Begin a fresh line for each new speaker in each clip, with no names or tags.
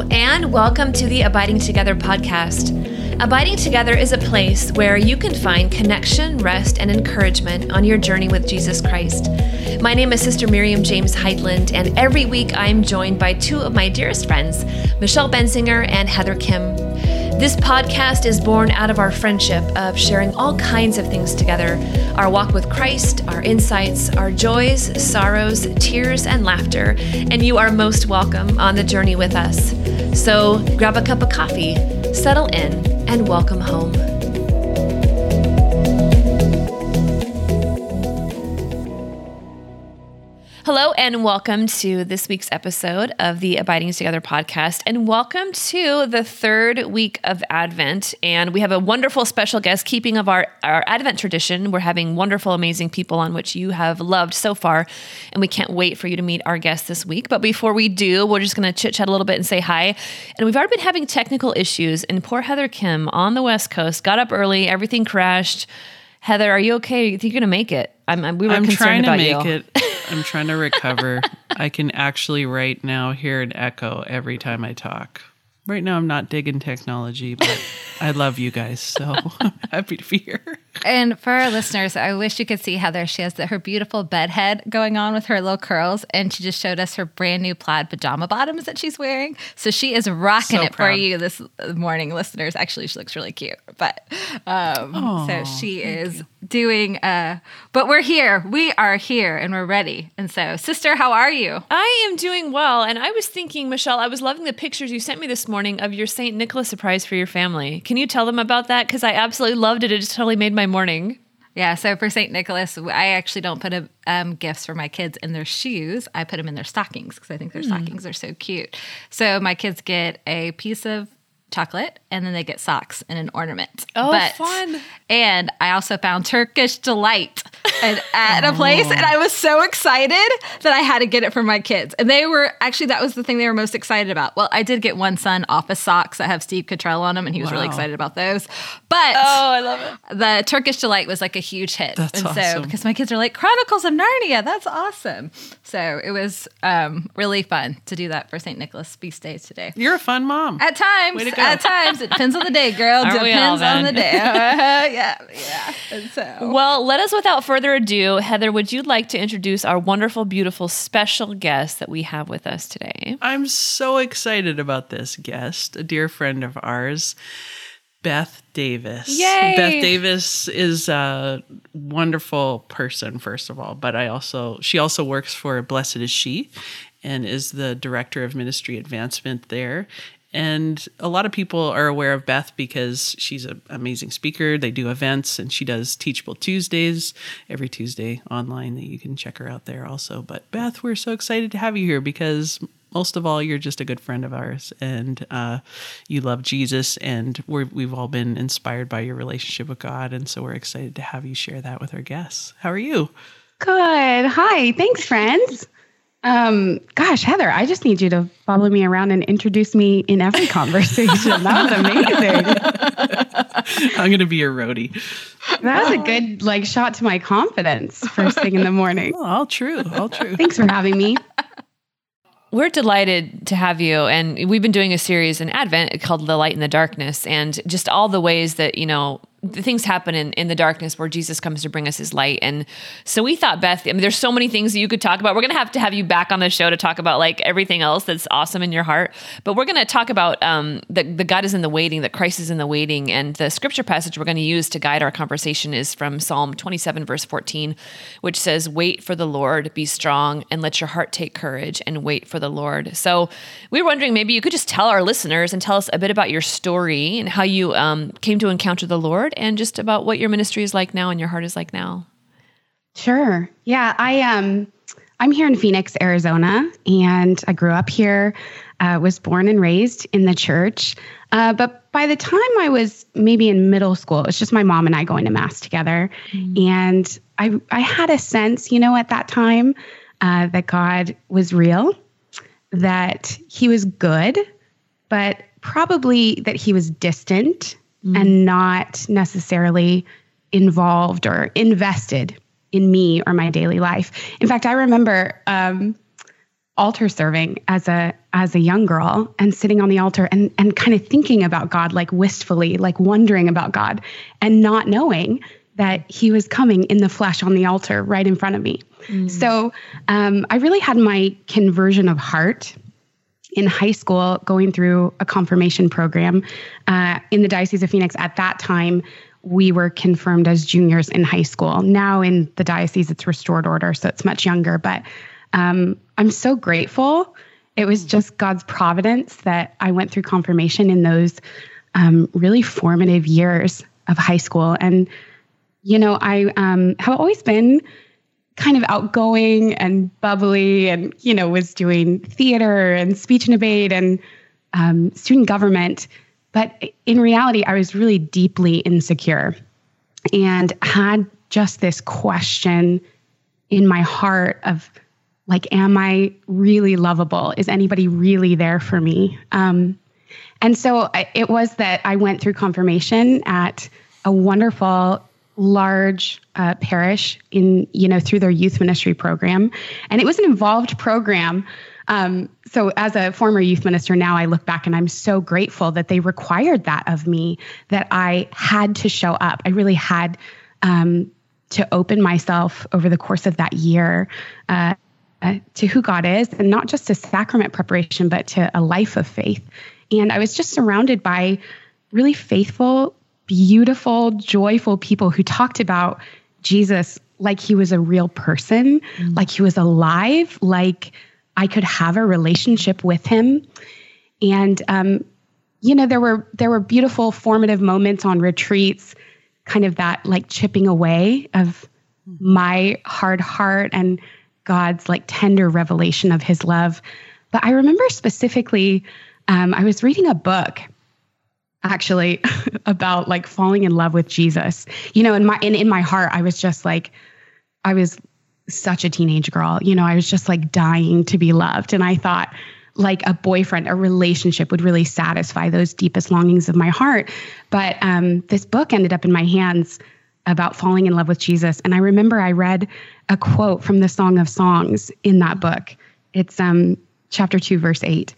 And welcome to the Abiding Together podcast. Abiding Together is a place where you can find connection, rest, and encouragement on your journey with Jesus Christ. My name is Sister Miriam James Heidland, and every week I am joined by two of my dearest friends, Michelle Benzinger and Heather Khym. This podcast is born out of our friendship of sharing all kinds of things together our walk with Christ, our insights, our joys, sorrows, tears, and laughter. And you are most welcome on the journey with us. So grab a cup of coffee, settle in, and welcome home. Hello, and welcome to this week's episode of the Abiding Together podcast. And welcome to the third week of Advent. And we have a wonderful special guest, keeping of our, our Advent tradition. We're having wonderful, amazing people on which you have loved so far. And we can't wait for you to meet our guest this week. But before we do, we're just going to chit chat a little bit and say hi. And we've already been having technical issues. And poor Heather Khym on the West Coast got up early, everything crashed. Heather, are you okay? You think you're going to make it? I'm, I'm we were
I'm
concerned
trying to
about
make
you.
it. I'm trying to recover. I can actually right now hear an echo every time I talk. Right now, I'm not digging technology, but I love you guys, so I'm happy to be here.
And for our listeners, I wish you could see Heather. She has the, her beautiful bed head going on with her little curls, and she just showed us her brand new plaid pajama bottoms that she's wearing. So she is rocking
So
it for you this morning, listeners. Actually, she looks really cute, but um,
Aw,
so she is doing. Uh, but we're here. We are here, and we're ready. And so, sister, how are you?
I am doing well. And I was thinking, Michelle, I was loving the pictures you sent me this morning of your St. Nicholas surprise for your family. Can you tell them about that? Because I absolutely loved it. It just totally made my morning.
Yeah, so for St. Nicholas, I actually don't put a, um, gifts for my kids in their shoes. I put them in their stockings because I think their stockings are so cute. So my kids get a piece of chocolate and then they get socks and an ornament.
Oh, fun.
And I also found Turkish Delight at, at a place and I was so excited that I had to get it for my kids. And they were actually, that was the thing they were most excited about. Well, I did get one son office socks that have Steve Carell on them and he was really excited about those. But
Oh, I love it.
the Turkish delight was like a huge hit.
That's
and so
awesome.
because my kids are like Chronicles of Narnia, that's awesome. So it was um, really fun to do that for St. Nicholas feast day today.
You're a fun mom.
At times,
Way to go.
at times, it depends on the day, girl.
Aren't we all,
depends on the day. Yeah, yeah. And so
Well, let us, without further ado, Heather, would you like to introduce our wonderful, beautiful, special guest that we have with us today?
I'm so excited about this guest, a dear friend of ours, Beth Davis.
Yay!
Beth Davis is a wonderful person, first of all, but I also she also works for Blessed is She and is the director of ministry advancement there. And a lot of people are aware of Beth because she's an amazing speaker. They do events and she does Teachable Tuesdays every Tuesday online that you can check her out there also. But Beth, we're so excited to have you here because most of all, you're just a good friend of ours and uh, you love Jesus. And we're, we've all been inspired by your relationship with God. And so we're excited to have you share that with our guests. How are you?
Good. Hi. Thanks, friends. Um, gosh, Heather, I just need you to follow me around and introduce me in every conversation. that was amazing.
I'm going to be your roadie.
That was a good like shot to my confidence first thing in the morning.
Oh, all true. All true.
Thanks for having me.
We're delighted to have you. And we've been doing a series in Advent called The Light in the Darkness, and just all the ways that, you know, things happen in, in the darkness where Jesus comes to bring us his light. And so we thought, Beth, I mean, there's so many things that you could talk about. We're going to have to have you back on the show to talk about like everything else that's awesome in your heart. But we're going to talk about um, that the God is in the waiting, that Christ is in the waiting. And the scripture passage we're going to use to guide our conversation is from Psalm 27, verse 14, which says, Wait for the Lord, be strong, and let your heart take courage and wait for the Lord. So we were wondering maybe you could just tell our listeners and tell us a bit about your story and how you um, came to encounter the Lord and just about what your ministry is like now and your heart is like now.
Sure. Yeah, I um I'm here in Phoenix, Arizona, and I grew up here, uh, was born and raised in the church. Uh, but by the time I was maybe in middle school, it was just my mom and I going to mass together, and I I had a sense, you know, at that time, uh, that God was real, that He was good, but probably that He was distant and not necessarily involved or invested in me or my daily life. In fact, I remember um, altar serving as a as a young girl and sitting on the altar and and kind of thinking about God like wistfully, like wondering about God and not knowing that he was coming in the flesh on the altar right in front of me. Mm. So um, I really had my conversion of heart in high school going through a confirmation program uh, in the Diocese of Phoenix at that time. We were confirmed as juniors in high school. Now in the diocese, it's restored order, so it's much younger. But um, I'm so grateful. It was just God's providence that I went through confirmation in those um, really formative years of high school. And, you know, I um, have always been kind of outgoing and bubbly and, you know, was doing theater and speech and debate and um, student government. But in reality, I was really deeply insecure and had just this question in my heart of like, am I really lovable? Is anybody really there for me? Um, and so it was that I went through confirmation at a wonderful large uh, parish in you know through their youth ministry program. And it was an involved program. Um, so as a former youth minister now i look back and i'm so grateful that they required that of me that i had to show up. I really had um, to open myself over the course of that year uh, uh, to who god is and not just to sacrament preparation but to a life of faith. And i was just surrounded by really faithful beautiful, joyful people who talked about Jesus like he was a real person, mm-hmm. like he was alive, like I could have a relationship with him. And um, you know, there were there were beautiful formative moments on retreats, kind of that like chipping away of my hard heart and God's like tender revelation of his love. But I remember specifically, um, I was reading a book actually about like falling in love with Jesus. You know, in my in, in my heart, I was just like, I was such a teenage girl. You know, I was just like dying to be loved. And I thought like a boyfriend, a relationship would really satisfy those deepest longings of my heart. But um, this book ended up in my hands about falling in love with Jesus. And I remember I read a quote from the Song of Songs in that book. It's um, chapter 2, verse 8.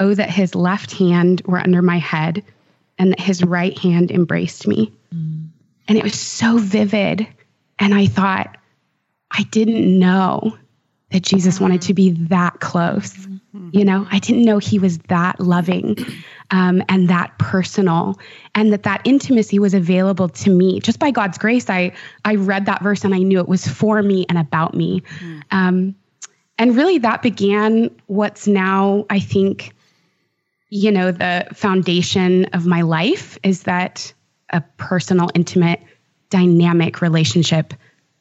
Oh, that his left hand were under my head and that his right hand embraced me. Mm. And it was so vivid. And I thought, I didn't know that Jesus wanted to be that close. Mm-hmm. You know, I didn't know he was that loving um, and that personal, and that that intimacy was available to me just by God's grace. I I read that verse and I knew it was for me and about me, mm. um, and really that began what's now I think you know, the foundation of my life is that a personal, intimate, dynamic relationship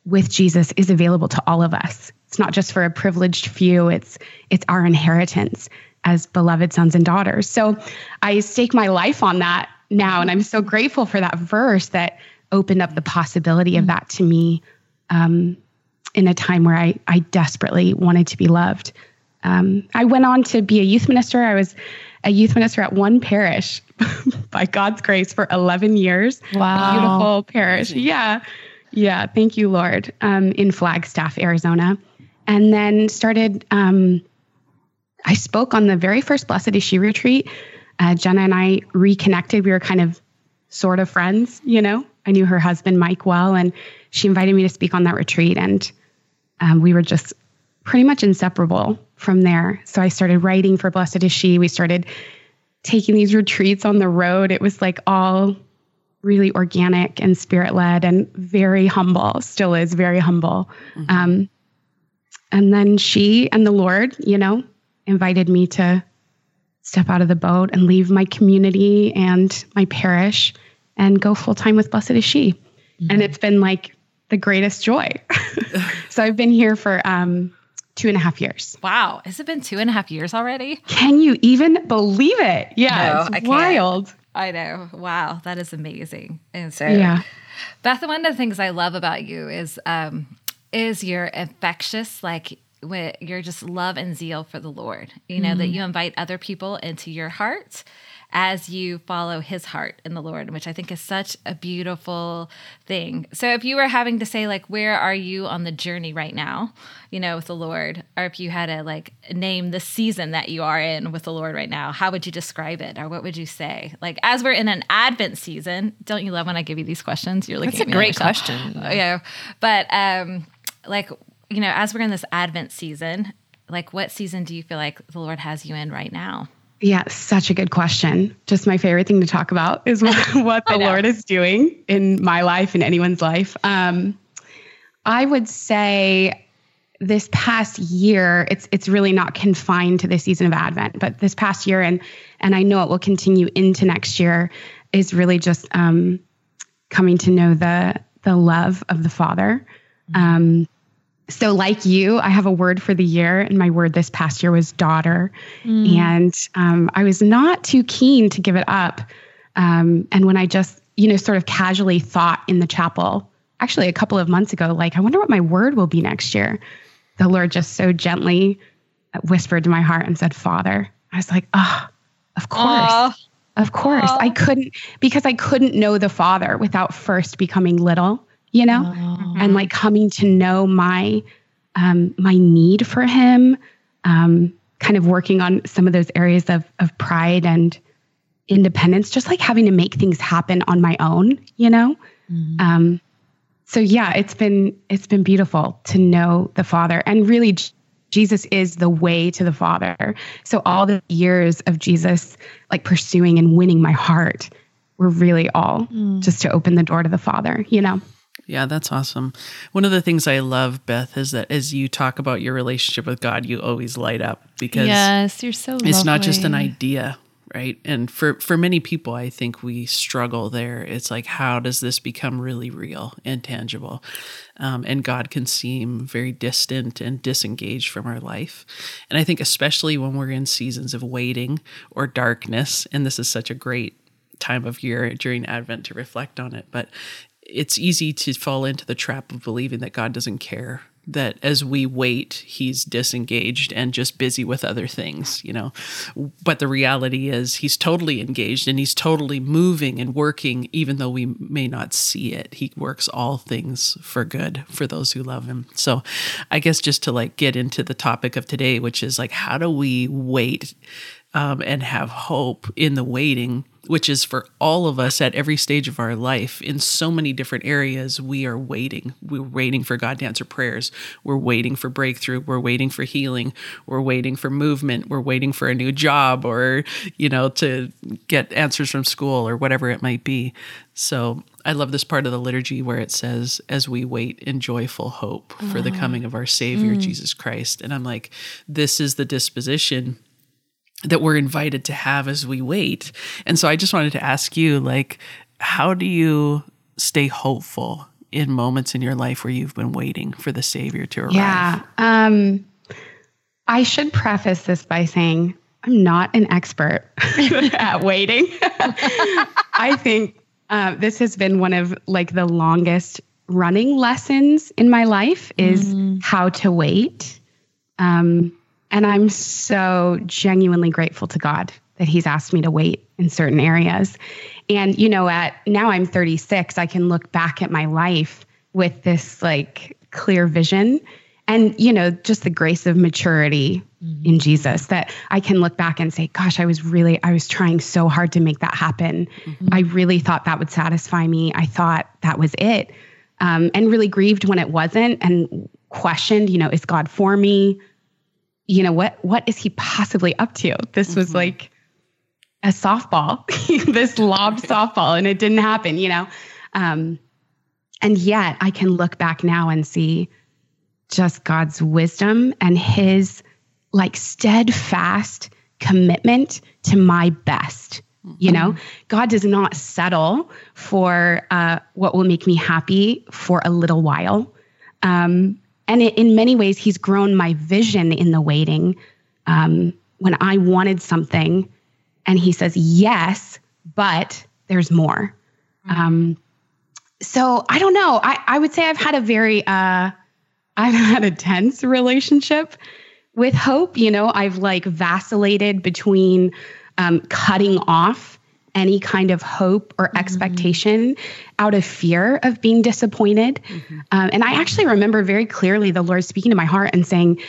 with Jesus is available to all of us. It's not just for a privileged few, it's it's our inheritance as beloved sons and daughters. So I stake my life on that now and I'm so grateful for that verse that opened up the possibility of that to me um, in a time where I I desperately wanted to be loved. Um, I went on to be a youth minister. I was a youth minister at one parish by God's grace for 11 years.
Wow.
Beautiful parish. Yeah. Yeah. Thank you, Lord. Um, in Flagstaff, Arizona. And then started, um, I spoke on the very first Blessed Is She retreat. Uh, Jenna and I reconnected. We were kind of sort of friends, you know. I knew her husband, Mike, well, and she invited me to speak on that retreat. And um, we were just pretty much inseparable from there. So I started writing for Blessed Is She. We started taking these retreats on the road. It was like all really organic and spirit led and very humble, still is very humble. Mm-hmm. Um, and then she and the Lord, you know, invited me to step out of the boat and leave my community and my parish and go full time with Blessed Is She. Mm-hmm. And it's been like the greatest joy. so I've been here for um, two and a half years.
Wow. Has it been two and a half years already?
Can you even believe it? Yeah, no, it's wild.
I know. Wow. That is amazing. And so, yeah. Beth, one of the things I love about you is, um, is your infectious, like, you're just love and zeal for the Lord. You know, mm-hmm. that you invite other people into your heart as you follow his heart in the Lord, which I think is such a beautiful thing. So if you were having to say like where are you on the journey right now, you know, with the Lord, or if you had to like name the season that you are in with the Lord right now, how would you describe it or what would you say? Like as we're in an Advent season, don't you love when I give you these questions?
You're looking That's a great question.
Yeah. But um like you know, as we're in this Advent season, like what season do you feel like the Lord has you in right now?
Yeah, such a good question. Just my favorite thing to talk about is what, what the Lord is doing in my life and anyone's life. Um, I would say this past year, it's it's really not confined to the season of Advent, but this past year, and and I know it will continue into next year, is really just um, coming to know the the love of the Father. Mm-hmm. Um, so like you i have a word for the year and my word this past year was daughter mm. and um, i was not too keen to give it up um, and when i just you know sort of casually thought in the chapel actually a couple of months ago like i wonder what my word will be next year the lord just so gently whispered to my heart and said father i was like oh of course Aww. of course Aww. i couldn't because i couldn't know the father without first becoming little you know, oh. and like coming to know my um, my need for him, um, kind of working on some of those areas of of pride and independence, just like having to make things happen on my own, you know. Mm-hmm. Um, so yeah, it's been it's been beautiful to know the Father, and really, Jesus is the way to the Father. So all the years of Jesus, like pursuing and winning my heart, were really all mm. just to open the door to the Father, you know.
Yeah, that's awesome. One of the things I love, Beth, is that as you talk about your relationship with God, you always light up because
yes, you're so. Lovely.
It's not just an idea, right? And for for many people, I think we struggle there. It's like, how does this become really real and tangible? Um, and God can seem very distant and disengaged from our life. And I think especially when we're in seasons of waiting or darkness, and this is such a great time of year during Advent to reflect on it. But it's easy to fall into the trap of believing that God doesn't care that as we wait he's disengaged and just busy with other things you know. But the reality is he's totally engaged and he's totally moving and working even though we may not see it. He works all things for good for those who love him. So i guess just to like get into the topic of today which is like how do we wait um, and have hope in the waiting which is for all of us at every stage of our life in so many different areas we are waiting. We're waiting for god to answer prayers. We're waiting for breakthrough. We're waiting for healing. We're waiting for movement. We're waiting for a new job or you know to get answers from school or whatever it might be. So i love this part of the liturgy where it says as we wait in joyful hope for the coming of our savior mm. jesus christ. And i'm like this is the disposition that we're invited to have as we wait. And so I just wanted to ask you like how do you stay hopeful in moments in your life where you've been waiting for the savior to arrive?
Yeah. Um I should preface this by saying I'm not an expert at waiting. I think uh, this has been one of like the longest running lessons in my life is mm. how to wait. Um, and I'm so genuinely grateful to God that He's asked me to wait in certain areas. And, you know, at now I'm 36, I can look back at my life with this like clear vision and, you know, just the grace of maturity mm-hmm. in Jesus that I can look back and say, gosh, I was really, I was trying so hard to make that happen. Mm-hmm. I really thought that would satisfy me. I thought that was it. Um, and really grieved when it wasn't and questioned, you know, is God for me? You know what what is he possibly up to? This mm-hmm. was like a softball this lobbed softball and it didn't happen you know? Um, and yet i can look back now and see just god's wisdom and his like steadfast commitment to my best you know? Mm-hmm. god does not settle for uh, what will make me happy for a little while. Um, and it, in many ways, he's grown my vision in the waiting. Um, when I wanted something, and he says, Yes, but there's more. Mm-hmm. Um, so I don't know. I, I would say I've had a very, uh, I've had a tense relationship with hope. You know, I've like vacillated between um, cutting off any kind of hope or mm-hmm. expectation out of fear of being disappointed. Mm-hmm. Um, and I actually remember very clearly the Lord speaking to my heart and saying,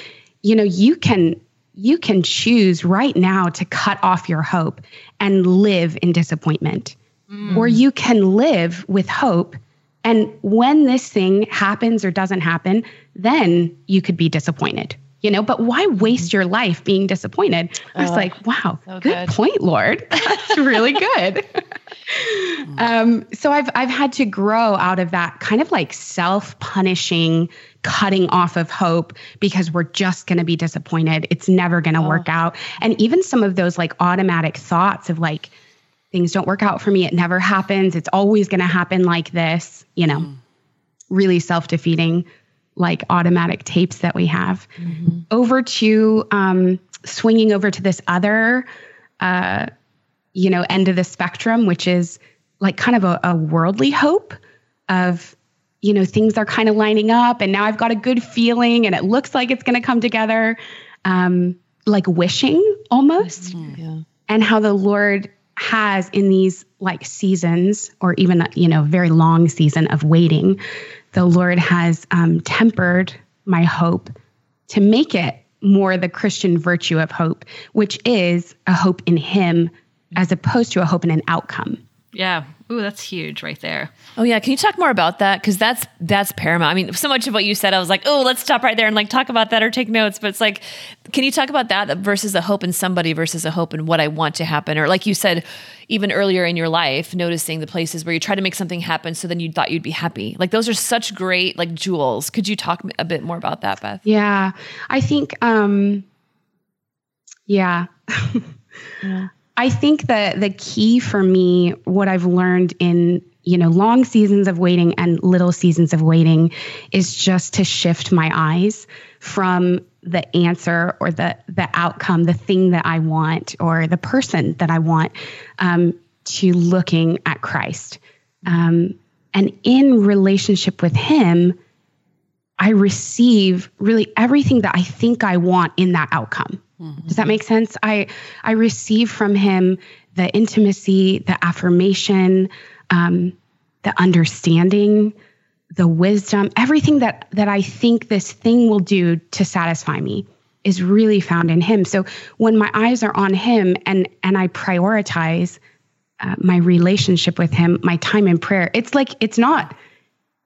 you know, you can you can choose right now to cut off your hope and live in disappointment. Mm. Or you can live with hope. And when this thing happens or doesn't happen, then you could be disappointed you know but why waste mm-hmm. your life being disappointed? I was oh, like wow
so
good,
good.
point lord. That's really good. Mm. Um, so i've i've had to grow out of that kind of like self-punishing cutting off of hope because we're just going to be disappointed. It's never going to oh. work out. And even some of those like automatic thoughts of like things don't work out for me. It never happens. It's always going to happen like this you know? Mm. Really self-defeating like automatic tapes that we have. Over to um, swinging over to this other uh, you know end of the spectrum which is like kind of a, a worldly hope of you know things are kind of lining up and now i've got a good feeling and it looks like it's going to come together um, like wishing almost.
Yeah.
and how the Lord has in these like seasons or even you know very long season of waiting the Lord has um, tempered my hope to make it more the Christian virtue of hope, which is a hope in Him as opposed to a hope in an outcome.
Yeah. Ooh, that's huge right there.
Oh yeah, can you talk more about that? Because that's that's paramount. I mean, so much of what you said, I was like, oh, let's stop right there and like talk about that or take notes. But it's like, can you talk about that versus a hope in somebody versus a hope in what I want to happen? Or like you said, even earlier in your life, noticing the places where you try to make something happen, so then you thought you'd be happy. Like those are such great like jewels. Could you talk a bit more about that, Beth?
Yeah, I think, um, yeah. I think that the key for me, what I've learned in you know long seasons of waiting and little seasons of waiting, is just to shift my eyes from the answer or the the outcome, the thing that I want or the person that I want, um, to looking at Christ, um, and in relationship with Him. I receive really everything that I think I want in that outcome. Does that make sense? I I receive from him the intimacy, the affirmation, um, the understanding, the wisdom, everything that that I think this thing will do to satisfy me is really found in him. So when my eyes are on him and and I prioritize uh, my relationship with him, my time in prayer, it's like it's not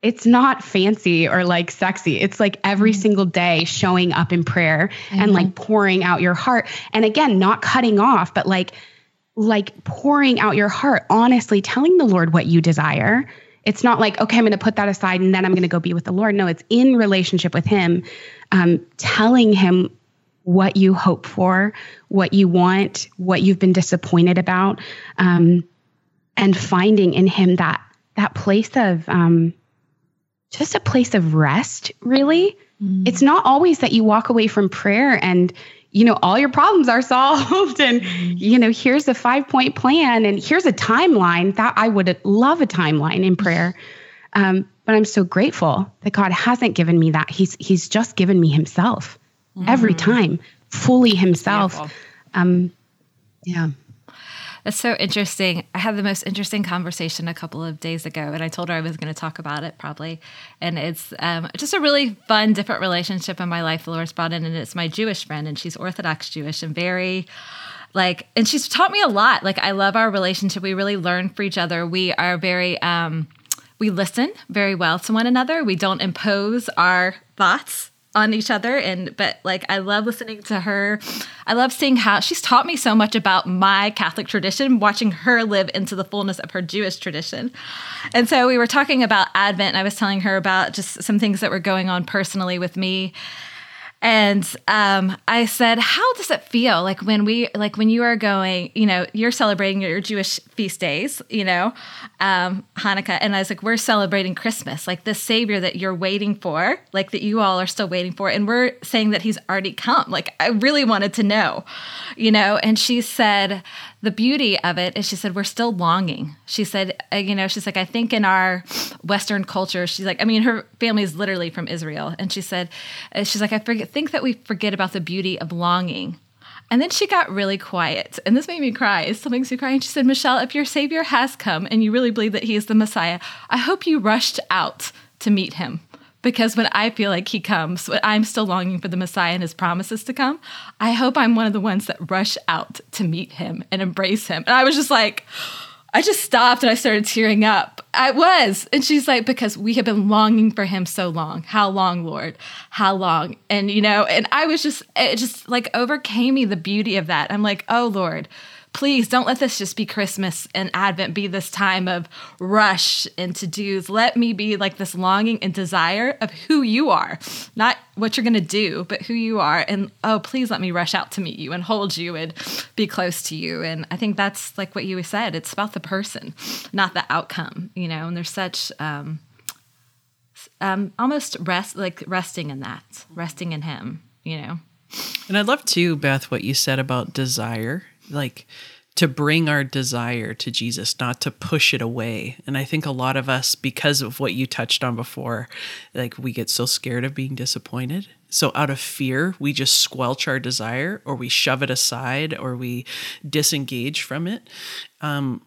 it's not fancy or like sexy. It's like every single day showing up in prayer and like pouring out your heart. And again, not cutting off, but like like pouring out your heart, honestly telling the Lord what you desire. It's not like, okay, I'm going to put that aside and then I'm going to go be with the Lord. No, it's in relationship with Him, um, telling Him what you hope for, what you want, what you've been disappointed about, um, and finding in Him that that place of um, just a place of rest, really. It's not always that you walk away from prayer and you know all your problems are solved and you know here's a five point plan and here's a timeline that I would love a timeline in prayer. Um, but I'm so grateful that God hasn't given me that. He's he's just given me himself every time, fully himself. Um, yeah.
That's so interesting. I had the most interesting conversation a couple of days ago, and I told her I was going to talk about it probably. And it's um, just a really fun, different relationship in my life the Lord's brought in, and it's my Jewish friend, and she's Orthodox Jewish and very like, and she's taught me a lot. Like, I love our relationship. We really learn for each other. We are very, um, we listen very well to one another. We don't impose our thoughts on each other and but like I love listening to her. I love seeing how she's taught me so much about my Catholic tradition, watching her live into the fullness of her Jewish tradition. And so we were talking about Advent and I was telling her about just some things that were going on personally with me. And um, I said, "How does it feel like when we like when you are going? You know, you're celebrating your Jewish feast days. You know, um, Hanukkah, and I was like, we're celebrating Christmas, like the Savior that you're waiting for, like that you all are still waiting for, and we're saying that He's already come. Like I really wanted to know, you know." And she said, "The beauty of it is," she said, "we're still longing." She said, uh, "You know, she's like, I think in our Western culture, she's like, I mean, her family is literally from Israel, and she said, uh, she's like, I forget, think that we forget about the beauty of longing." And then she got really quiet. And this made me cry. It still makes me cry. And she said, Michelle, if your Savior has come and you really believe that he is the Messiah, I hope you rushed out to meet him. Because when I feel like he comes, when I'm still longing for the Messiah and his promises to come, I hope I'm one of the ones that rush out to meet him and embrace him. And I was just like, I just stopped and I started tearing up. I was. And she's like, because we have been longing for him so long. How long, Lord? How long? And, you know, and I was just, it just like overcame me the beauty of that. I'm like, oh, Lord, please don't let this just be Christmas and Advent be this time of rush and to dos. Let me be like this longing and desire of who you are, not what you're going to do, but who you are. And oh, please let me rush out to meet you and hold you and be close to you. And I think that's like what you said. It's about the person, not the outcome, you know, and there's such, um, um, almost rest, like resting in that, resting in Him, you know.
And I love too, Beth, what you said about desire like to bring our desire to Jesus, not to push it away. And I think a lot of us, because of what you touched on before, like we get so scared of being disappointed. So out of fear, we just squelch our desire or we shove it aside or we disengage from it. Um,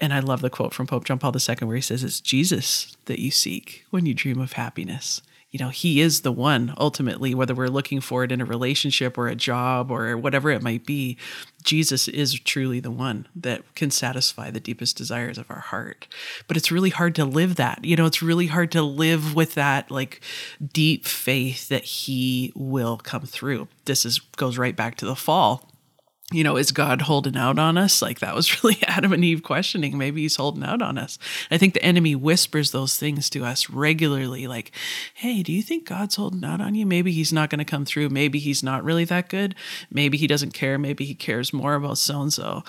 and I love the quote from Pope John Paul II where he says, It's Jesus that you seek when you dream of happiness you know, he is the one ultimately, whether we're looking for it in a relationship or a job or whatever it might be. Jesus is truly the one that can satisfy the deepest desires of our heart. But it's really hard to live that. You know, it's really hard to live with that like deep faith that he will come through. This is goes right back to the fall you know, is God holding out on us? Like that was really Adam and Eve questioning. Maybe he's holding out on us. I think the enemy whispers those things to us regularly like, hey, do you think God's holding out on you? Maybe he's not going to come through. Maybe he's not really that good. Maybe he doesn't care. Maybe he cares more about so and so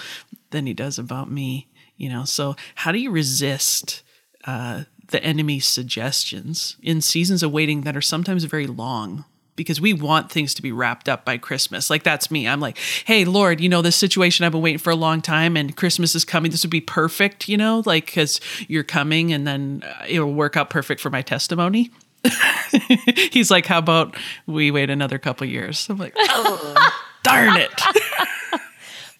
than he does about me. You know, so how do you resist uh, the enemy's suggestions in seasons of waiting that are sometimes very long? Because we want things to be wrapped up by Christmas. Like that's me. I'm like, hey, Lord, you know, this situation I've been waiting for a long time and Christmas is coming. This would be perfect, you know, like because you're coming and then uh, it'll work out perfect for my testimony. He's like, how about we wait another couple years? I'm like, oh, darn it.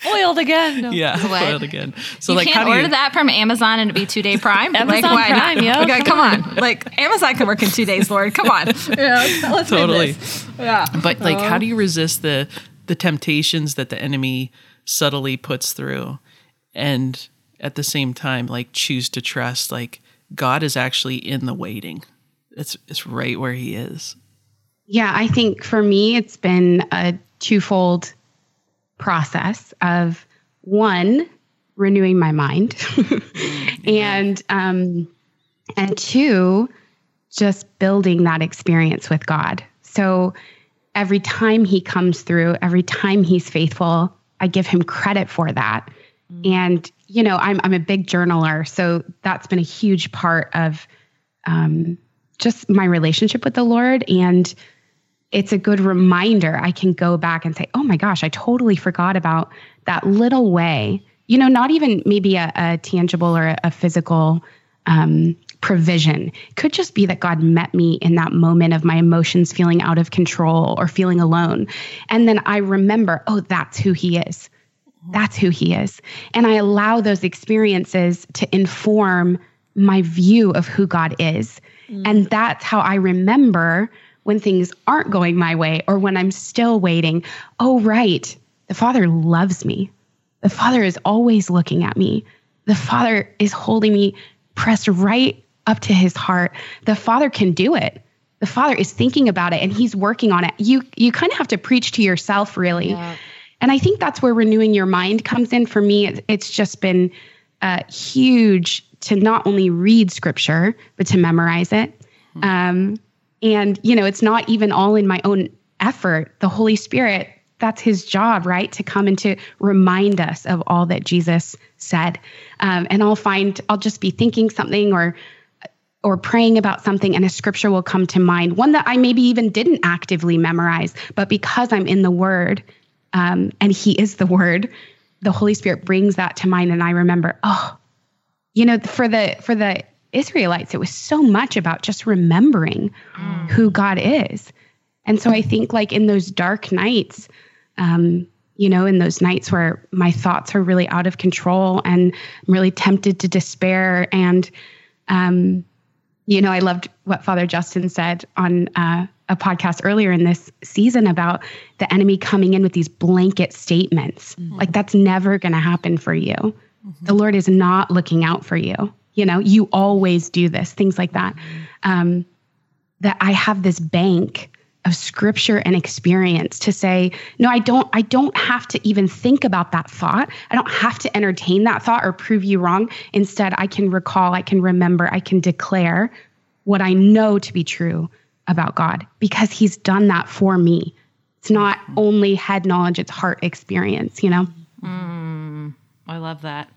foiled again. No.
Yeah, what? foiled again.
So you like, can't how do order you... that from Amazon and it be two day Prime?
Amazon like, why Prime, yeah.
Okay, come on. Like Amazon can work in two days, Lord. Come on. Yeah, let's
totally. Yeah. But like, uh, how do you resist the the temptations that the enemy subtly puts through, and at the same time, like choose to trust like God is actually in the waiting. It's it's right where He is.
Yeah, I think for me, it's been a twofold process of one renewing my mind and um, and two just building that experience with god so every time he comes through every time he's faithful i give him credit for that mm. and you know I'm, I'm a big journaler so that's been a huge part of um, just my relationship with the lord and it's a good reminder. I can go back and say, oh my gosh, I totally forgot about that little way. You know, not even maybe a, a tangible or a, a physical um, provision. It could just be that God met me in that moment of my emotions feeling out of control or feeling alone. And then I remember, oh, that's who He is. That's who He is. And I allow those experiences to inform my view of who God is. Mm. And that's how I remember when things aren't going my way or when I'm still waiting. Oh, right. The Father loves me. The Father is always looking at me. The Father is holding me pressed right up to his heart. The Father can do it. The Father is thinking about it and he's working on it. You you kind of have to preach to yourself really. Yeah. And I think that's where renewing your mind comes in for me. It's just been uh, huge to not only read scripture, but to memorize it. Mm-hmm. Um, and, you know, it's not even all in my own effort. The Holy Spirit, that's his job, right? To come and to remind us of all that Jesus said. Um, and I'll find, I'll just be thinking something or, or praying about something and a scripture will come to mind, one that I maybe even didn't actively memorize, but because I'm in the word um, and he is the word, the Holy Spirit brings that to mind. And I remember, oh, you know, for the, for the Israelites, it was so much about just remembering mm. who God is. And so I think, like in those dark nights, um, you know, in those nights where my thoughts are really out of control and I'm really tempted to despair. And, um, you know, I loved what Father Justin said on uh, a podcast earlier in this season about the enemy coming in with these blanket statements. Mm-hmm. Like, that's never going to happen for you. Mm-hmm. The Lord is not looking out for you. You know, you always do this, things like that. Mm-hmm. Um, that I have this bank of scripture and experience to say no i don't i don't have to even think about that thought. I don't have to entertain that thought or prove you wrong. Instead i can recall i can remember i can declare what i know to be true about god because he's done that for me. It's not only head knowledge it's heart experience you know?
Mm, i love that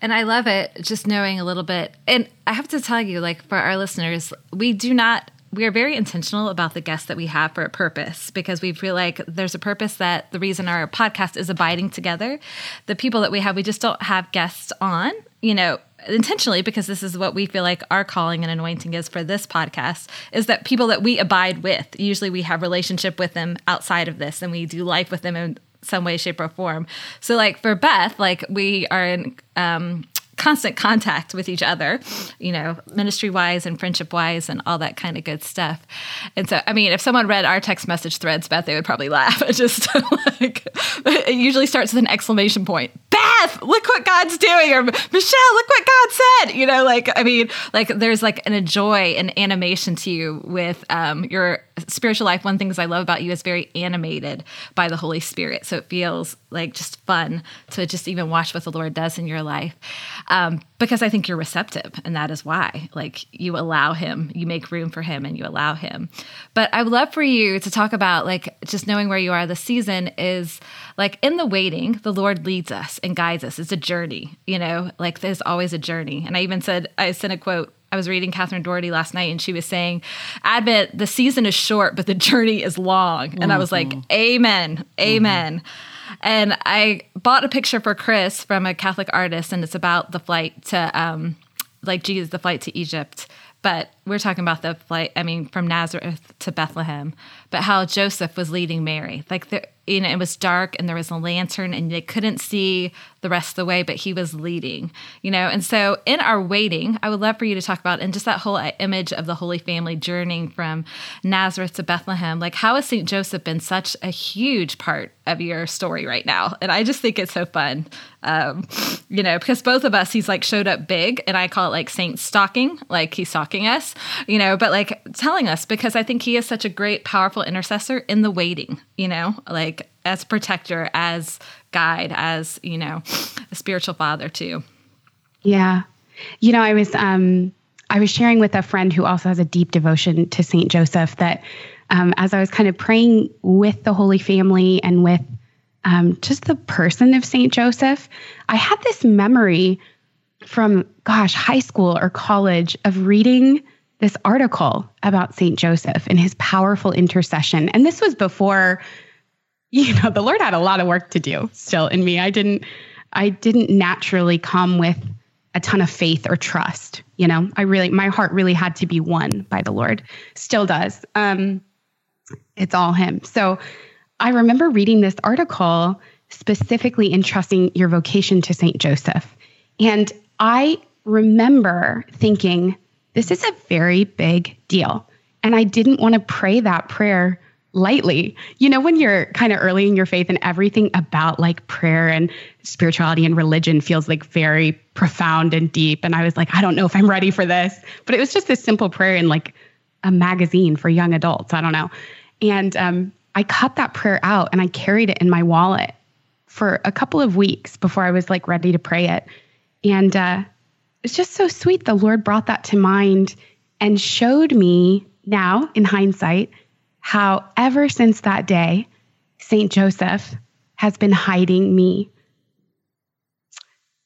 and I love it just knowing a little bit. And I have to tell you, like for our listeners, we do not we are very intentional about the guests that we have for a purpose because we feel like there's a purpose that the reason our podcast is abiding together. The people that we have, we just don't have guests on, you know, intentionally because this is what we feel like our calling and anointing is for this podcast is that people that we abide with usually we have relationship with them outside of this and we do life with them in some way shape or form so like for beth like we are in um constant contact with each other, you know, ministry wise and friendship wise and all that kind of good stuff. And so, I mean, if someone read our text message threads, Beth, they would probably laugh. It just like, it usually starts with an exclamation point. Beth, look what God's doing. Or Michelle, look what God said. You know, like, I mean, like there's like an, a joy and animation to you with um, your spiritual life. One things I love about you is very animated by the Holy Spirit. So it feels like just fun to just even watch what the Lord does in your life um, because I think you're receptive, and that is why. Like you allow Him, you make room for Him, and you allow Him. But I would love for you to talk about like just knowing where you are. The season is like in the waiting, the Lord leads us and guides us. It's a journey, you know. Like there's always a journey. And I even said I sent a quote I was reading Catherine Doherty last night and she was saying, Advent, the season is short, but the journey is long. And mm-hmm. I was like, mm-hmm. Amen. Amen. Mm-hmm. And I bought a picture for Chris from a Catholic artist, and it's about the flight to, um, like Jesus, the flight to Egypt. But we're talking about the flight, I mean, from Nazareth to Bethlehem, but how Joseph was leading Mary. Like, the, you know, it was dark and there was a lantern and they couldn't see the rest of the way, but he was leading, you know? And so in our waiting, I would love for you to talk about, and just that whole image of the Holy Family journeying from Nazareth to Bethlehem, like how has St. Joseph been such a huge part of your story right now? And I just think it's so fun, um, you know, because both of us, he's like showed up big, and I call it like Saint stalking, like he's stalking us, you know, but like telling us because I think he is such a great, powerful intercessor in the waiting, you know, like as protector, as guide, as, you know, a spiritual father too.
Yeah. You know, I was um I was sharing with a friend who also has a deep devotion to Saint Joseph that um, as I was kind of praying with the Holy Family and with um, just the person of Saint Joseph, I had this memory from, gosh, high school or college of reading this article about Saint Joseph and his powerful intercession. And this was before, you know, the Lord had a lot of work to do still in me. I didn't, I didn't naturally come with a ton of faith or trust. You know, I really, my heart really had to be won by the Lord. Still does. Um, it's all Him. So I remember reading this article specifically entrusting your vocation to Saint Joseph, and I remember thinking, this is a very big deal. And I didn't want to pray that prayer lightly. You know, when you're kind of early in your faith and everything about like prayer and spirituality and religion feels like very profound and deep. And I was like, I don't know if I'm ready for this. But it was just this simple prayer in like a magazine for young adults. I don't know. And um, I cut that prayer out and I carried it in my wallet for a couple of weeks before I was like ready to pray it. And uh, it's just so sweet. The Lord brought that to mind and showed me now, in hindsight, how ever since that day, St. Joseph has been hiding me.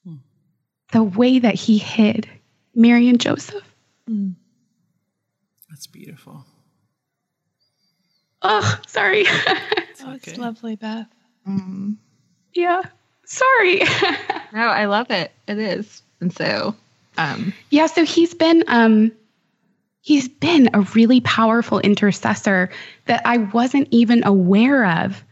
Hmm. The way that he hid Mary and Joseph. Hmm.
That's beautiful.
Oh, sorry.
oh, it's lovely, Beth.
Mm. Yeah. Sorry.
no, I love it. It is. And so
um, yeah, so he's been um, he's been a really powerful intercessor that I wasn't even aware of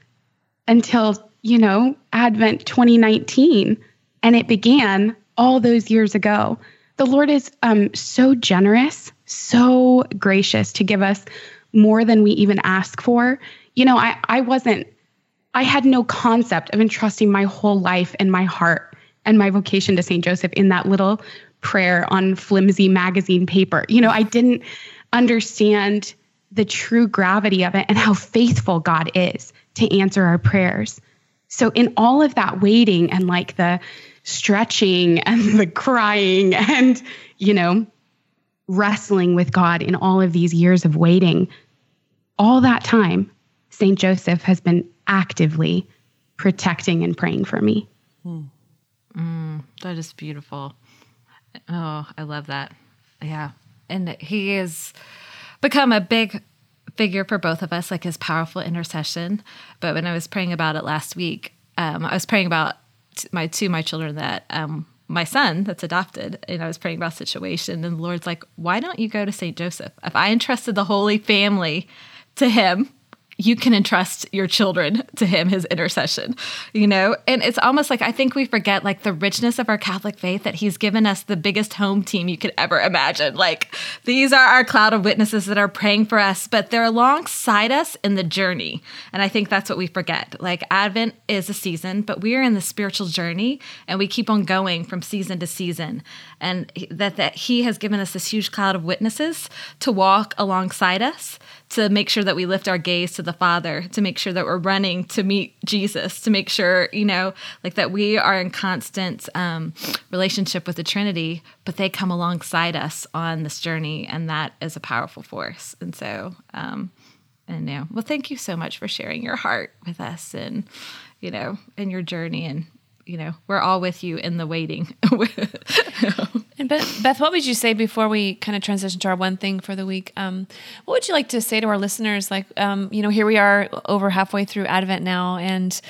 until you know, Advent 2019, and it began all those years ago. The Lord is um, so generous, so gracious to give us more than we even ask for. You know, I, I wasn't, I had no concept of entrusting my whole life and my heart and my vocation to St. Joseph in that little prayer on flimsy magazine paper. You know, I didn't understand the true gravity of it and how faithful God is to answer our prayers. So, in all of that waiting and like the stretching and the crying and, you know, wrestling with God in all of these years of waiting, all that time, St. Joseph has been actively protecting and praying for me.
Mm, that is beautiful. Oh, I love that. Yeah. And he has become a big figure for both of us, like his powerful intercession. But when I was praying about it last week, um, I was praying about my two my children that um, my son that's adopted, and I was praying about situation, and the Lord's like, "Why don't you go to Saint Joseph? If I entrusted the Holy Family to him, you can entrust your children to him his intercession you know? And it's almost like i think we forget like the richness of our catholic faith that he's given us the biggest home team you could ever imagine. Like these are our cloud of witnesses that are praying for us but they're alongside us in the journey. And i think that's what we forget. Like advent is a season but we are in the spiritual journey and we keep on going from season to season and that that he has given us this huge cloud of witnesses to walk alongside us to make sure that we lift our gaze to the Father, to make sure that we're running to meet Jesus, to make sure, you know, like that we are in constant um, relationship with the Trinity, but they come alongside us on this journey, and that is a powerful force. And so, um, and yeah, well, thank you so much for sharing your heart with us and, you know, and your journey and you know, we're all with you in the waiting.
and Beth, Beth, what would you say before we kind of transition to our one thing for the week? Um, what would you like to say to our listeners? Like, um, you know, here we are over halfway through Advent now, and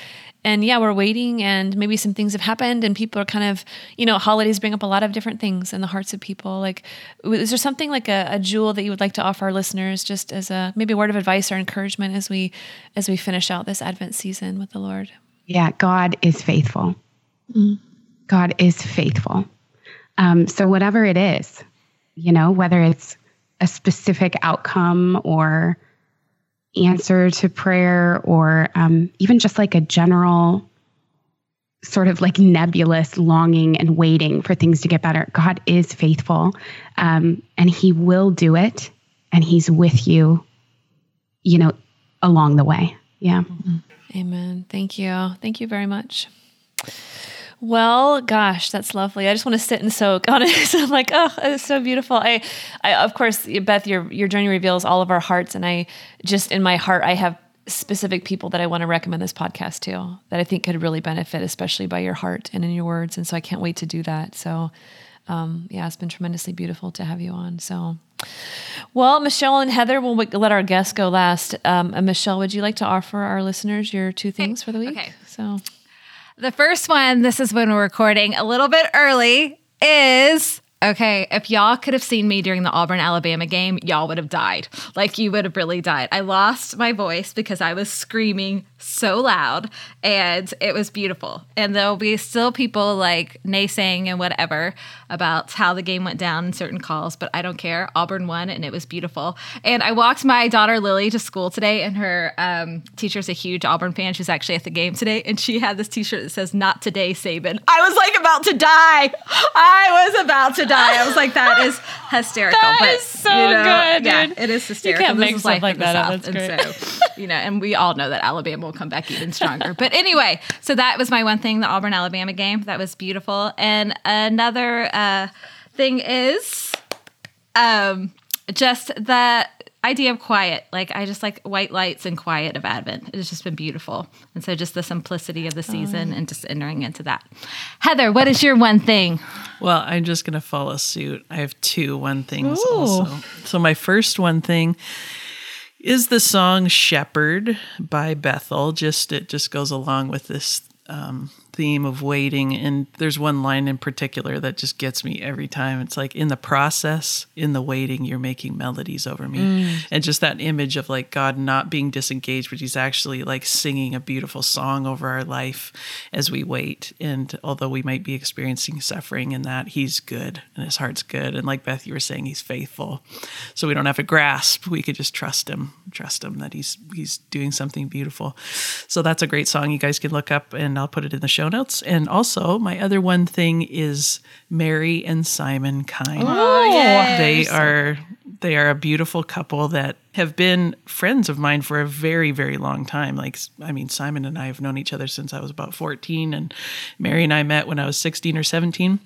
and yeah, we're waiting, and maybe some things have happened, and people are kind of, you know, holidays bring up a lot of different things in the hearts of people. Like, is there something like a, a jewel that you would like to offer our listeners, just as a maybe a word of advice or encouragement as we as we finish out this Advent season with the Lord?
Yeah, God is faithful. Mm. God is faithful. Um, so, whatever it is, you know, whether it's a specific outcome or answer to prayer or um, even just like a general sort of like nebulous longing and waiting for things to get better, God is faithful um, and He will do it and He's with you, you know, along the way. Yeah.
Amen. Thank you. Thank you very much. Well, gosh, that's lovely. I just want to sit and soak on it. I'm like, oh, it's so beautiful. I, I, of course, Beth, your your journey reveals all of our hearts, and I just in my heart, I have specific people that I want to recommend this podcast to that I think could really benefit, especially by your heart and in your words. And so I can't wait to do that. So, um, yeah, it's been tremendously beautiful to have you on. So, well, Michelle and Heather, we'll let our guests go last. Um, Michelle, would you like to offer our listeners your two things for the week?
Okay. So. The first one, this is when we're recording a little bit early, is okay, if y'all could have seen me during the Auburn Alabama game, y'all would have died. Like you would have really died. I lost my voice because I was screaming so loud and it was beautiful. And there'll be still people like naysaying and whatever about how the game went down in certain calls, but I don't care. Auburn won and it was beautiful. And I walked my daughter Lily to school today, and her um, teacher's a huge Auburn fan. She's actually at the game today, and she had this t shirt that says, Not today, Saban. I was like about to die. I was about to die. I was like, That is hysterical.
that but, is so you know, good.
Yeah,
dude.
it is hysterical.
You can't
this
make stuff like that up.
South.
That's
and
great.
so, you know, and we all know that Alabama will come back even stronger. but anyway, so that was my one thing, the Auburn Alabama game. That was beautiful. And another uh, thing is um, just the idea of quiet. Like I just like white lights and quiet of Advent. It has just been beautiful. And so just the simplicity of the season and just entering into that. Heather, what is your one thing?
Well, I'm just going to follow suit. I have two one things
Ooh.
also. So my first one thing is the song "Shepherd" by Bethel. Just it just goes along with this um, theme of waiting. And there's one line in particular that just gets me every time. It's like, in the process, in the waiting, you're making melodies over me. Mm. And just that image of like God not being disengaged, but he's actually like singing a beautiful song over our life as we wait. And although we might be experiencing suffering in that, he's good and his heart's good. And like Beth, you were saying, he's faithful. So we don't have to grasp. We could just trust him, trust him that he's he's doing something beautiful. So that's a great song you guys can look up and I'll put it in the show notes. And also, my other one thing is Mary and Simon Kine.
Oh, oh yeah.
They are they are a beautiful couple that have been friends of mine for a very very long time like i mean simon and i have known each other since i was about 14 and mary and i met when i was 16 or 17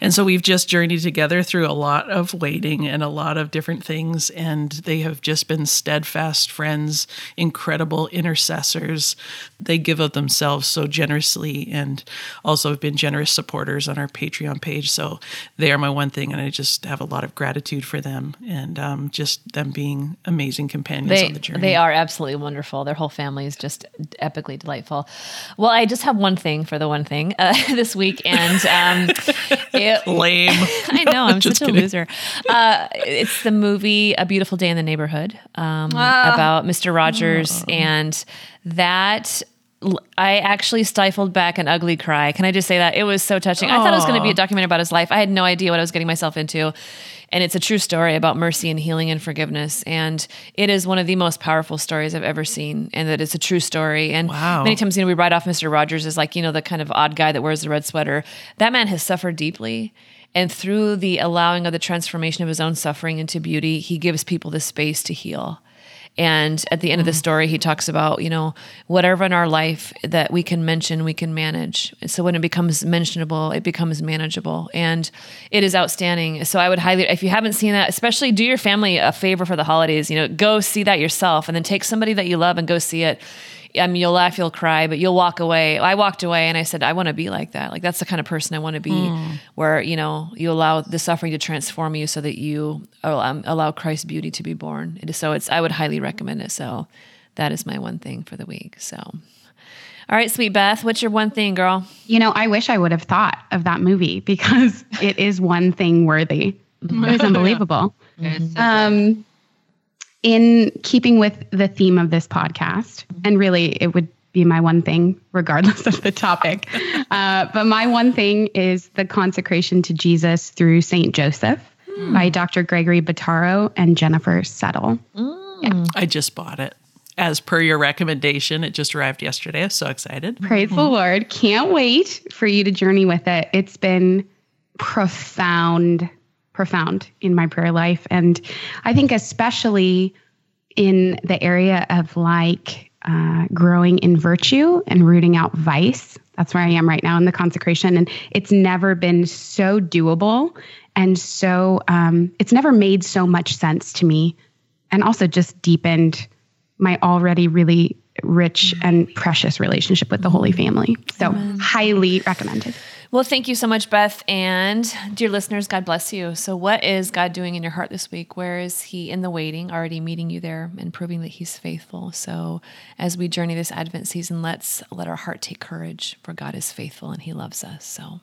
and so we've just journeyed together through a lot of waiting and a lot of different things. And they have just been steadfast friends, incredible intercessors. They give of themselves so generously and also have been generous supporters on our Patreon page. So they are my one thing. And I just have a lot of gratitude for them and um, just them being amazing companions
they,
on the journey.
They are absolutely wonderful. Their whole family is just epically delightful. Well, I just have one thing for the one thing uh, this week. And um,
it, Lame.
I know. I'm such kidding. a loser. Uh, it's the movie A Beautiful Day in the Neighborhood um, ah. about Mr. Rogers. Oh. And that I actually stifled back an ugly cry. Can I just say that? It was so touching. Aww. I thought it was going to be a documentary about his life. I had no idea what I was getting myself into. And it's a true story about mercy and healing and forgiveness. And it is one of the most powerful stories I've ever seen. And that it's a true story. And wow. many times, you know, we write off Mr. Rogers as like, you know, the kind of odd guy that wears the red sweater. That man has suffered deeply. And through the allowing of the transformation of his own suffering into beauty, he gives people the space to heal. And at the end of the mm. story, he talks about, you know, whatever in our life that we can mention, we can manage. So when it becomes mentionable, it becomes manageable. And it is outstanding. So I would highly, if you haven't seen that, especially do your family a favor for the holidays, you know, go see that yourself and then take somebody that you love and go see it I mean, you'll laugh, you'll cry, but you'll walk away. I walked away and I said, I want to be like that. Like that's the kind of person I want to be, mm. where you know you allow the suffering to transform you, so that you um, allow Christ's beauty to be born. So it's I would highly recommend it. So that is my one thing for the week. So. All right, sweet Beth, what's your one thing, girl?
You know, I wish I would have thought of that movie because it is one thing worthy. It was unbelievable. mm-hmm. um, in keeping with the theme of this podcast, and really it would be my one thing, regardless of the topic. Uh, but my one thing is the consecration to Jesus through Saint Joseph mm. by Dr. Gregory Bottaro and Jennifer Settle.
Mm. Yeah. I just bought it. As per your recommendation, it just arrived yesterday. I'm so excited.
Praise mm-hmm. the Lord. Can't wait for you to journey with it. It's been profound profound in my prayer life. And I think, especially in the area of like uh, growing in virtue and rooting out vice. That's where I am right now in the consecration. And it's never been so doable. And so um, it's never made so much sense to me. And also just deepened my already really rich and precious relationship with the Holy Family. So, Amen. highly recommended.
Well, thank you so much, Beth. And dear listeners, God bless you. So, what is God doing in your heart this week? Where is He in the waiting, already meeting you there and proving that He's faithful? So, as we journey this Advent season, let's let our heart take courage, for God is faithful and He loves us. So,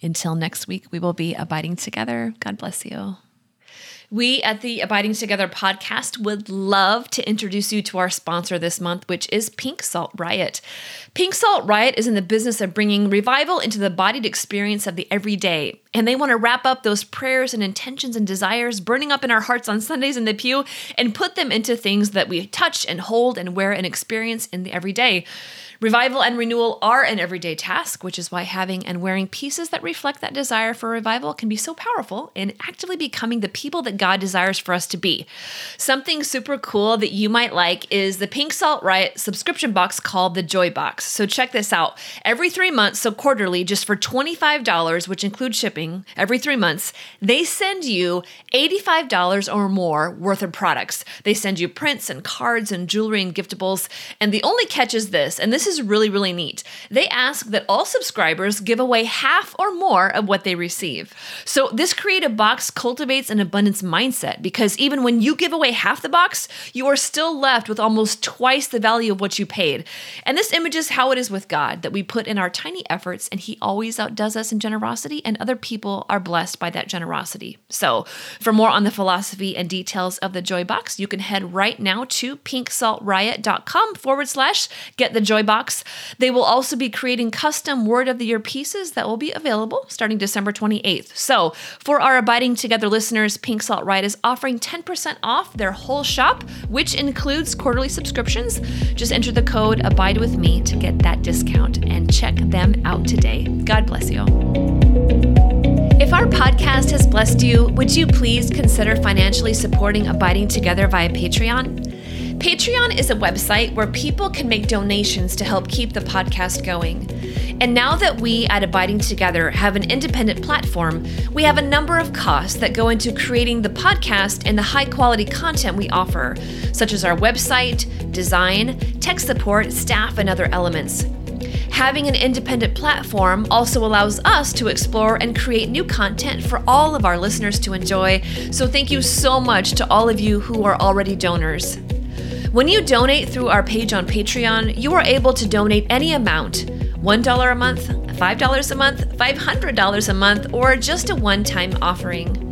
until next week, we will be abiding together. God bless you. We at the Abiding Together podcast would love to introduce you to our sponsor this month, which is Pink Salt Riot. Pink Salt Riot is in the business of bringing revival into the bodied experience of the everyday. And they want to wrap up those prayers and intentions and desires burning up in our hearts on Sundays in the pew and put them into things that we touch and hold and wear and experience in the everyday. Revival and renewal are an everyday task, which is why having and wearing pieces that reflect that desire for revival can be so powerful in actively becoming the people that God desires for us to be. Something super cool that you might like is the Pink Salt Riot subscription box called the Joy Box. So check this out. Every three months, so quarterly, just for $25, which includes shipping every three months, they send you $85 or more worth of products. They send you prints and cards and jewelry and giftables. And the only catch is this, and this is really, really neat. They ask that all subscribers give away half or more of what they receive. So, this creative box cultivates an abundance mindset because even when you give away half the box, you are still left with almost twice the value of what you paid. And this images how it is with God that we put in our tiny efforts and He always outdoes us in generosity, and other people are blessed by that generosity. So, for more on the philosophy and details of the Joy Box, you can head right now to pinksaltriot.com forward slash get the Joy Box. They will also be creating custom Word of the Year pieces that will be available starting December 28th. So, for our Abiding Together listeners, Pink Salt Riot is offering 10% off their whole shop, which includes quarterly subscriptions. Just enter the code Abide with Me to get that discount and check them out today. God bless you. If our podcast has blessed you, would you please consider financially supporting Abiding Together via Patreon? Patreon is a website where people can make donations to help keep the podcast going. And now that we at Abiding Together have an independent platform, we have a number of costs that go into creating the podcast and the high quality content we offer, such as our website, design, tech support, staff, and other elements. Having an independent platform also allows us to explore and create new content for all of our listeners to enjoy. So, thank you so much to all of you who are already donors. When you donate through our page on Patreon, you are able to donate any amount $1 a month, $5 a month, $500 a month, or just a one time offering.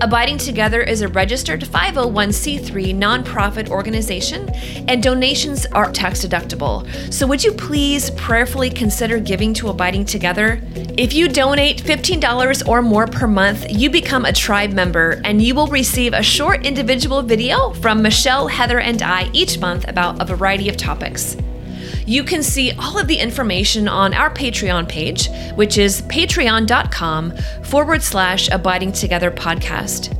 Abiding Together is a registered 501c3 nonprofit organization, and donations are tax deductible. So, would you please prayerfully consider giving to Abiding Together? If you donate $15 or more per month, you become a tribe member and you will receive a short individual video from Michelle, Heather, and I each month about a variety of topics. You can see all of the information on our Patreon page, which is patreon.com forward slash abiding together podcast.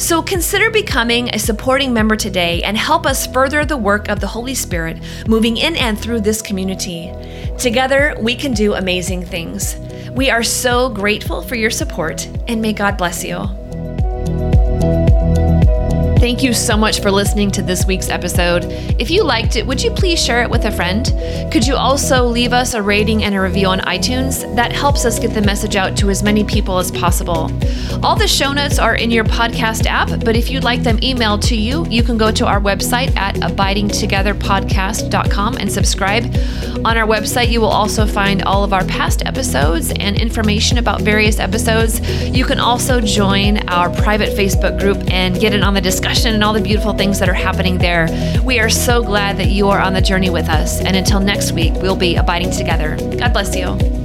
So consider becoming a supporting member today and help us further the work of the Holy Spirit moving in and through this community. Together, we can do amazing things. We are so grateful for your support, and may God bless you. Thank you so much for listening to this week's episode. If you liked it, would you please share it with a friend? Could you also leave us a rating and a review on iTunes? That helps us get the message out to as many people as possible. All the show notes are in your podcast app, but if you'd like them emailed to you, you can go to our website at abidingtogetherpodcast.com and subscribe. On our website, you will also find all of our past episodes and information about various episodes. You can also join our private Facebook group and get in on the discussion and all the beautiful things that are happening there. We are so glad that you are on the journey with us. And until next week, we'll be abiding together. God bless you.